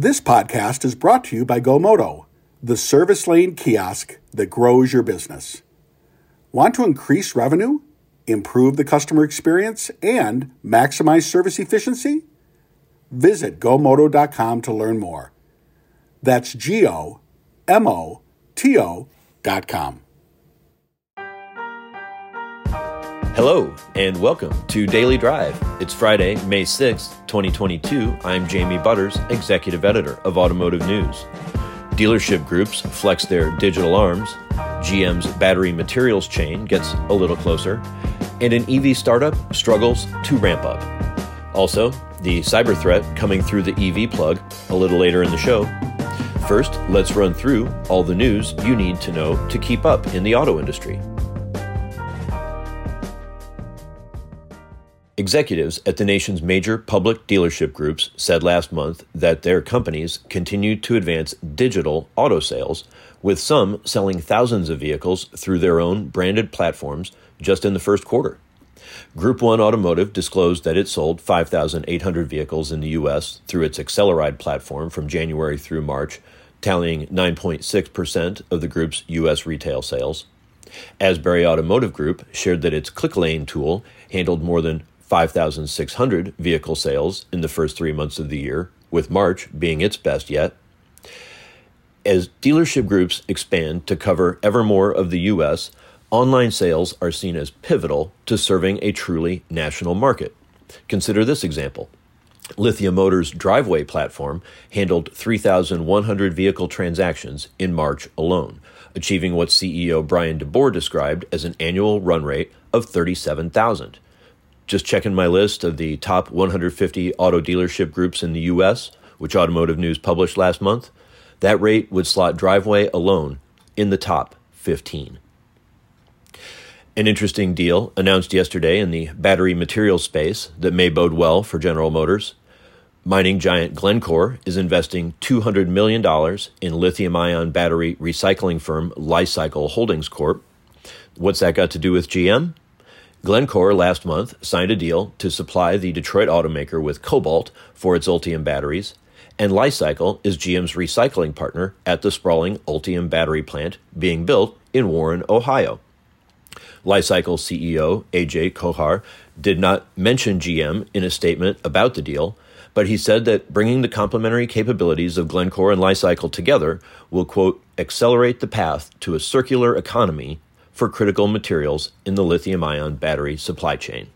This podcast is brought to you by GoMoto, the service lane kiosk that grows your business. Want to increase revenue, improve the customer experience, and maximize service efficiency? Visit gomoto.com to learn more. That's G O M O T O.com. Hello, and welcome to Daily Drive. It's Friday, May 6th, 2022. I'm Jamie Butters, Executive Editor of Automotive News. Dealership groups flex their digital arms, GM's battery materials chain gets a little closer, and an EV startup struggles to ramp up. Also, the cyber threat coming through the EV plug a little later in the show. First, let's run through all the news you need to know to keep up in the auto industry. Executives at the nation's major public dealership groups said last month that their companies continue to advance digital auto sales, with some selling thousands of vehicles through their own branded platforms just in the first quarter. Group 1 Automotive disclosed that it sold 5,800 vehicles in the U.S. through its Acceleride platform from January through March, tallying 9.6% of the group's U.S. retail sales. Asbury Automotive Group shared that its ClickLane tool handled more than 5,600 vehicle sales in the first three months of the year, with March being its best yet. As dealership groups expand to cover ever more of the U.S., online sales are seen as pivotal to serving a truly national market. Consider this example. Lithia Motors' driveway platform handled 3,100 vehicle transactions in March alone, achieving what CEO Brian DeBoer described as an annual run rate of 37,000 just checking my list of the top 150 auto dealership groups in the U.S., which Automotive News published last month, that rate would slot Driveway alone in the top 15. An interesting deal announced yesterday in the battery materials space that may bode well for General Motors. Mining giant Glencore is investing $200 million in lithium ion battery recycling firm Li-Cycle Holdings Corp. What's that got to do with GM? Glencore last month signed a deal to supply the Detroit automaker with cobalt for its Ultium batteries, and Li-Cycle is GM's recycling partner at the sprawling Ultium battery plant being built in Warren, Ohio. Li-Cycle CEO Ajay Kochhar did not mention GM in a statement about the deal, but he said that bringing the complementary capabilities of Glencore and Li-Cycle together will, quote, accelerate the path to a circular economy for critical materials in the lithium ion battery supply chain.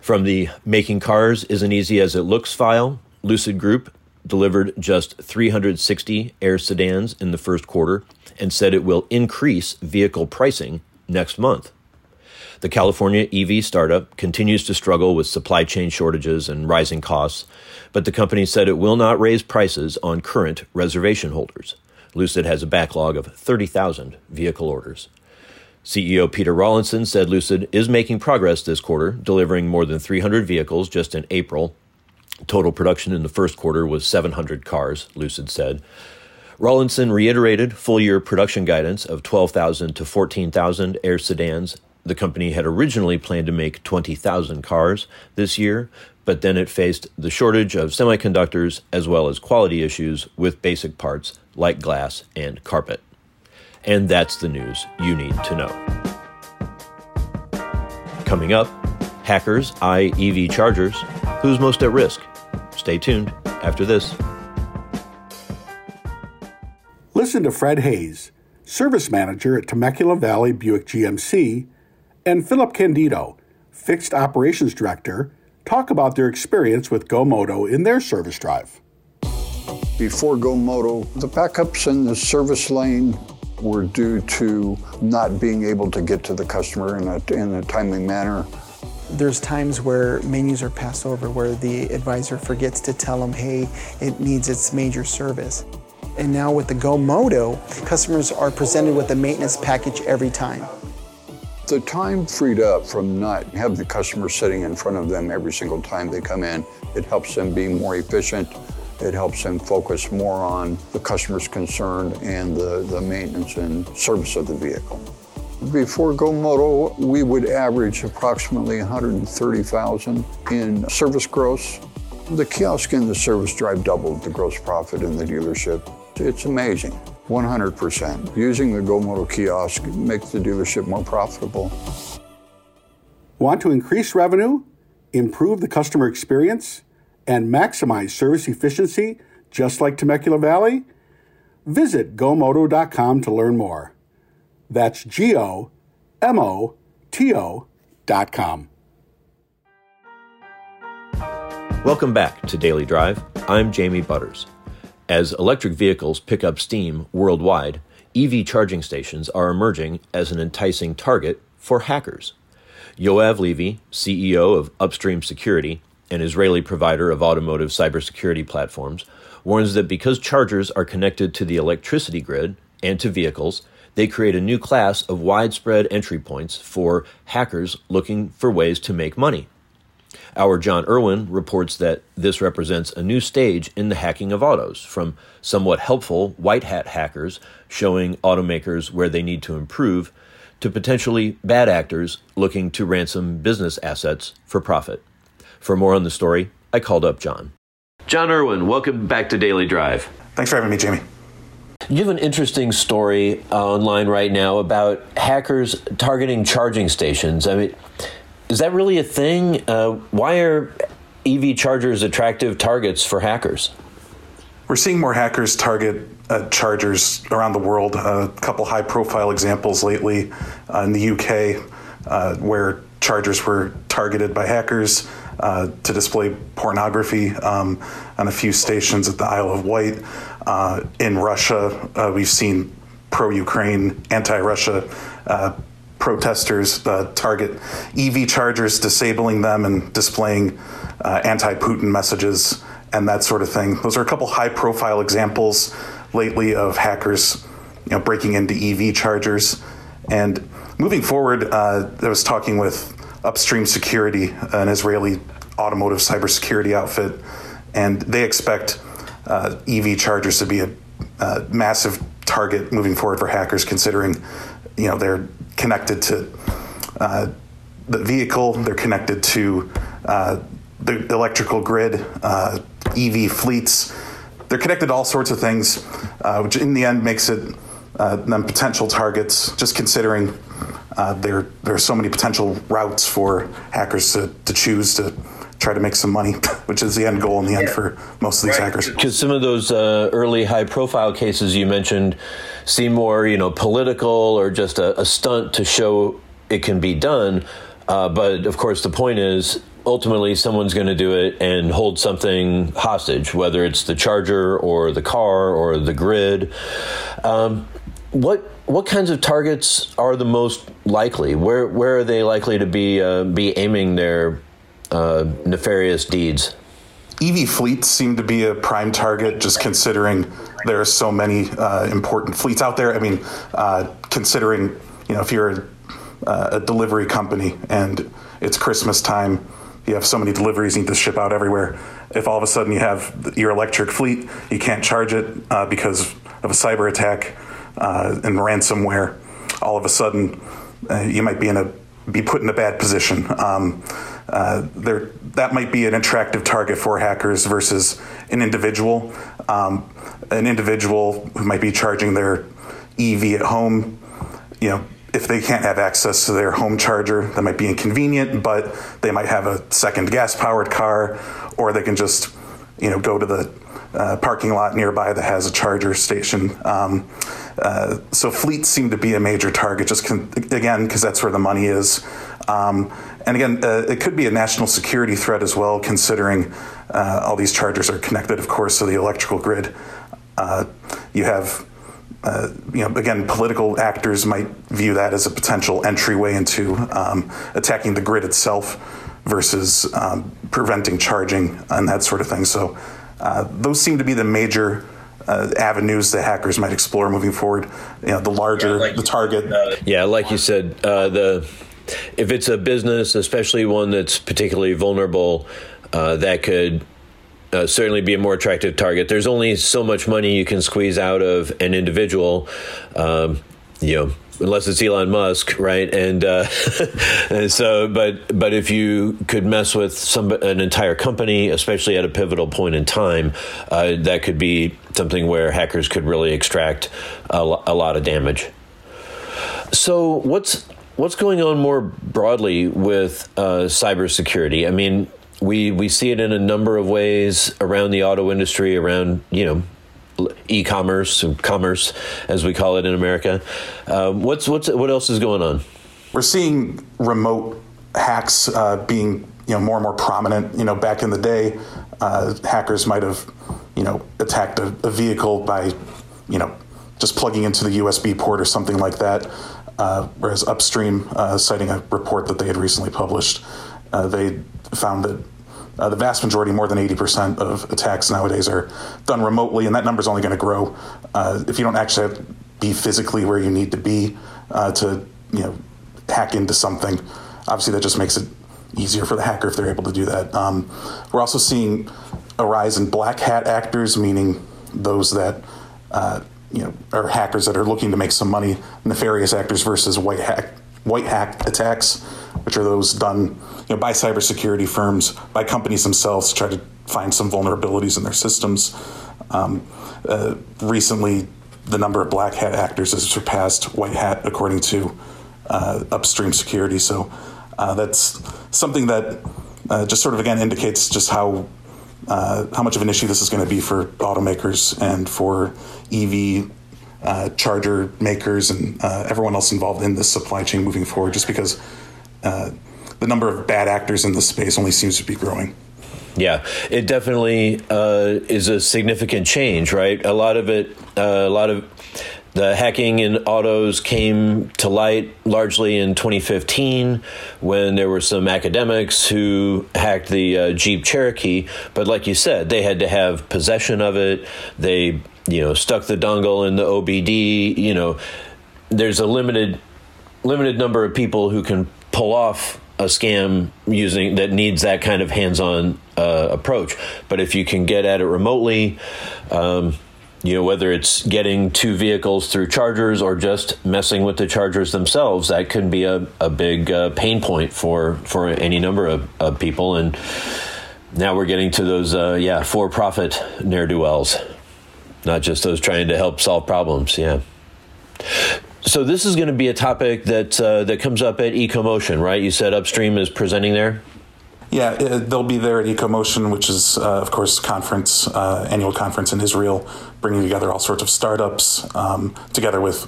From the Making Cars Isn't Easy as It Looks file, Lucid Group delivered just 360 Air sedans in the first quarter and said it will increase vehicle pricing next month. The California EV startup continues to struggle with supply chain shortages and rising costs, but the company said it will not raise prices on current reservation holders. Lucid has a backlog of 30,000 vehicle orders. CEO Peter Rawlinson said Lucid is making progress this quarter, delivering more than 300 vehicles just in April. Total production in the first quarter was 700 cars, Lucid said. Rawlinson reiterated full year production guidance of 12,000 to 14,000 Air sedans. The company had originally planned to make 20,000 cars this year, but then it faced the shortage of semiconductors as well as quality issues with basic parts like glass and carpet. And that's the news you need to know. Coming up, hackers eye EV chargers. Who's most at risk? Stay tuned after this. Listen to Fred Hayes, Service Manager at Temecula Valley Buick GMC, and Philip Candido, Fixed Operations Director talk about their experience with GoMoto in their service drive. Before GoMoto, the backups in the service lane were due to not being able to get to the customer in a, in a timely manner. There's times where menus are passed over where the advisor forgets to tell them, hey, it needs its major service. And now with the GoMoto, customers are presented with a maintenance package every time. The time freed up from not having the customer sitting in front of them every single time they come in, it helps them be more efficient. It helps them focus more on the customer's concern and the, the maintenance and service of the vehicle. Before GoMoto, we would average approximately 130,000 in service gross The kiosk and the service drive doubled the gross profit in the dealership. It's amazing. 100%. Using the GoMoto kiosk makes the dealership more profitable. Want to increase revenue, improve the customer experience, and maximize service efficiency just like Temecula Valley? Visit gomoto.com to learn more. That's G O M O T O.com. Welcome back to Daily Drive. I'm Jamie Butters. As electric vehicles pick up steam worldwide, EV charging stations are emerging as an enticing target for hackers. Yoav Levy, CEO of Upstream Security, an Israeli provider of automotive cybersecurity platforms, warns that because chargers are connected to the electricity grid and to vehicles, they create a new class of widespread entry points for hackers looking for ways to make money. Our John Irwin reports that this represents a new stage in the hacking of autos, from somewhat helpful white hat hackers showing automakers where they need to improve to potentially bad actors looking to ransom business assets for profit. For more on the story, I called up John. John Irwin, welcome back to Daily Drive. Thanks for having me, Jamie. You have an interesting story uh, online right now about hackers targeting charging stations. I mean, is that really a thing? Uh, why are EV chargers attractive targets for hackers? We're seeing more hackers target uh, chargers around the world. a couple high profile examples lately uh, in the UK, uh, where chargers were targeted by hackers uh, to display pornography um, on a few stations at the Isle of Wight. Uh, in Russia, uh, we've seen pro Ukraine, anti Russia protesters target EV chargers, disabling them and displaying anti Putin messages and that sort of thing. Those are a couple high profile examples lately of hackers you know, breaking into EV chargers. And moving forward, uh, I was talking with Upstream Security, an Israeli automotive cybersecurity outfit, and they expect uh, EV chargers to be a, a, massive target moving forward for hackers, considering you know they're connected to uh, the vehicle, they're connected to uh, the electrical grid, uh, EV fleets. They're connected to all sorts of things, uh, which in the end makes it uh, them potential targets. Just considering uh, there there are so many potential routes for hackers to, to choose to try to make some money, which is the end goal in the end for most of these right. hackers. Because some of those uh, early high profile cases you mentioned seem more you know political or just a, a stunt to show it can be done. Uh, but of course, the point is ultimately someone's going to do it and hold something hostage, whether it's the charger or the car or the grid. Um, what what kinds of targets are the most likely? Where where are they likely to be uh, be aiming their uh, nefarious deeds? EV fleets seem to be a prime target, just considering there are so many uh, important fleets out there. I mean, uh, considering you know if you're a, uh, a delivery company and it's Christmas time you have so many deliveries you need to ship out everywhere. If all of a sudden you have your electric fleet, you can't charge it uh, because of a cyber attack uh, and ransomware, all of a sudden uh, you might be in a be put in a bad position. Um, uh, there, that might be an attractive target for hackers versus an individual. Um, an individual who might be charging their EV at home, you know, if they can't have access to their home charger, that might be inconvenient, but they might have a second gas powered car, or they can just, you know, go to the uh, parking lot nearby that has a charger station. Um, uh, so fleets seem to be a major target, just con- again because that's where the money is. Um, and again, uh, it could be a national security threat as well, considering uh, all these chargers are connected, of course, to the electrical grid. Uh, you have uh, you know, again, political actors might view that as a potential entryway into um, attacking the grid itself versus um, preventing charging and that sort of thing. So, uh, those seem to be the major uh, avenues that hackers might explore moving forward. You know, the larger yeah, like, the target. Uh, yeah, like you said, uh, the if it's a business, especially one that's particularly vulnerable, that could uh, certainly be a more attractive target. There's only so much money you can squeeze out of an individual. Um, you know, unless it's Elon Musk, right? And, uh, and, so, but but if you could mess with some an entire company, especially at a pivotal point in time, uh, that could be something where hackers could really extract a, a lot of damage. So what's what's going on more broadly with uh, cybersecurity? I mean, we we see it in a number of ways around the auto industry, around you know e-commerce, commerce, as we call it in America. Um, what's what's what else is going on? We're seeing remote hacks uh, being you know more and more prominent. You know, back in the day, uh, hackers might have you know attacked a, a, vehicle by you know just plugging into the USB port or something like that. Uh, whereas Upstream, uh, citing a report that they had recently published, uh, they found that uh, the vast majority, more than 80% of attacks nowadays are done remotely, and that number is only going to grow uh, if you don't actually be physically where you need to be uh, to, you know, hack into something. Obviously, that just makes it easier for the hacker if they're able to do that. Um, we're also seeing a rise in black hat actors, meaning those that uh, you know are hackers that are looking to make some money, nefarious actors versus white hack white hat attacks, which are those done you know, by cybersecurity firms, by companies themselves to try to find some vulnerabilities in their systems. Um, uh, recently, the number of black hat actors has surpassed white hat, according to uh, upstream security. So uh, that's something that uh, just sort of again indicates just how uh, how much of an issue this is going to be for automakers and for EV uh, charger makers and everyone else involved in this supply chain moving forward, just because uh, the number of bad actors in the space only seems to be growing. Yeah, it definitely uh, is a significant change, right? A lot of it, uh, a lot of the hacking in autos came to light largely in 2015 when there were some academics who hacked the uh, Jeep Cherokee. But like you said, they had to have possession of it. They you know, stuck the dongle in the OBD. You know, there's a limited limited number of people who can pull off a scam using that needs that kind of hands-on uh, approach. But if you can get at it remotely, um, you know whether it's getting two vehicles through chargers or just messing with the chargers themselves, that can be a, a big uh, pain point for for any number of, of people. And now we're getting to those uh, yeah for-profit ne'er do wells not just those trying to help solve problems. Yeah. So this is going to be a topic that uh, that comes up at EcoMotion, right? You said Upstream is presenting there. Yeah, uh, they'll be there at EcoMotion, which is, uh, of course, conference uh, annual conference in Israel, bringing together all sorts of startups, um, together with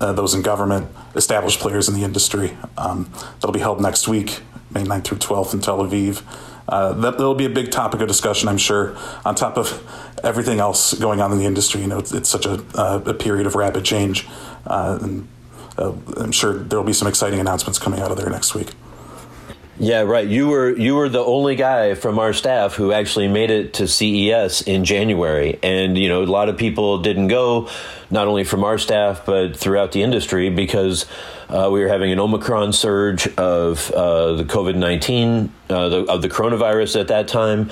uh, those in government, established players in the industry. Um, that'll be held next week, May 9th through 12th in Tel Aviv. Uh, that will be a big topic of discussion, I'm sure. On top of everything else going on in the industry, you know, it's, it's such a, uh, a, period of rapid change, uh, and uh, I'm sure there will be some exciting announcements coming out of there next week. Yeah, right. You were you were the only guy from our staff who actually made it to CES in January, and you know a lot of people didn't go, not only from our staff but throughout the industry because uh, we were having an Omicron surge of uh, the COVID nineteen uh, of the coronavirus at that time.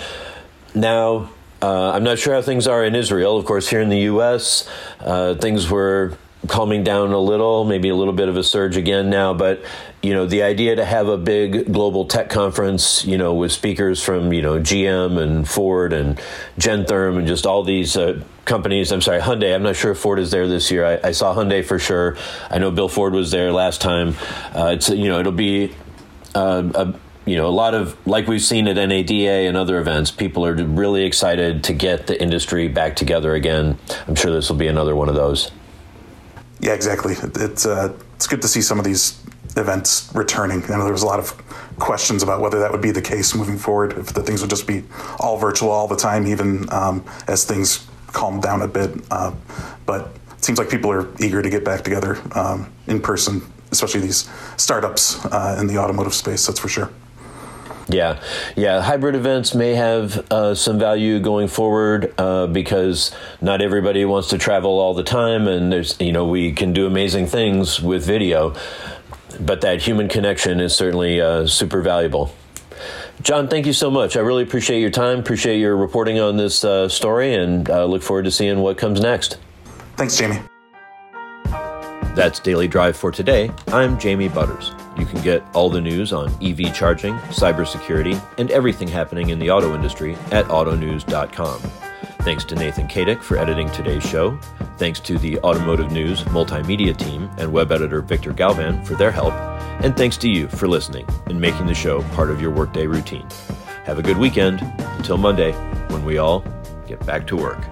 Now uh, I'm not sure how things are in Israel. Of course, here in the U.S., uh, things were calming down a little, maybe a little bit of a surge again now. But you know, the idea to have a big global tech conference, you know, with speakers from you know GM and Ford and Gentherm and just all these uh, companies. I'm sorry, Hyundai. I'm not sure if Ford is there this year. I, I, saw Hyundai for sure. I know Bill Ford was there last time. Uh, it's you know, it'll be. Uh, a, you know, a lot of like we've seen at NADA and other events, people are really excited to get the industry back together again. I'm sure this will be another one of those. Yeah, exactly. It's uh, it's good to see some of these events returning. I know there was a lot of questions about whether that would be the case moving forward, if the things would just be all virtual all the time, even um, as things calm down a bit. Uh, but it seems like people are eager to get back together um, in person, especially these startups uh, in the automotive space. That's for sure. Yeah, yeah. Hybrid events may have uh, some value going forward uh, because not everybody wants to travel all the time, and there's you know we can do amazing things with video, but that human connection is certainly uh, super valuable. John, thank you so much. I really appreciate your time. Appreciate your reporting on this uh, story, and uh, look forward to seeing what comes next. Thanks, Jamie. That's Daily Drive for today. I'm Jamie Butters. You can get all the news on EV charging, cybersecurity, and everything happening in the auto industry at autonews.com. Thanks to Nathan Kadick for editing today's show. Thanks to the Automotive News multimedia team and web editor Victor Galvan for their help. And thanks to you for listening and making the show part of your workday routine. Have a good weekend. Until Monday, when we all get back to work.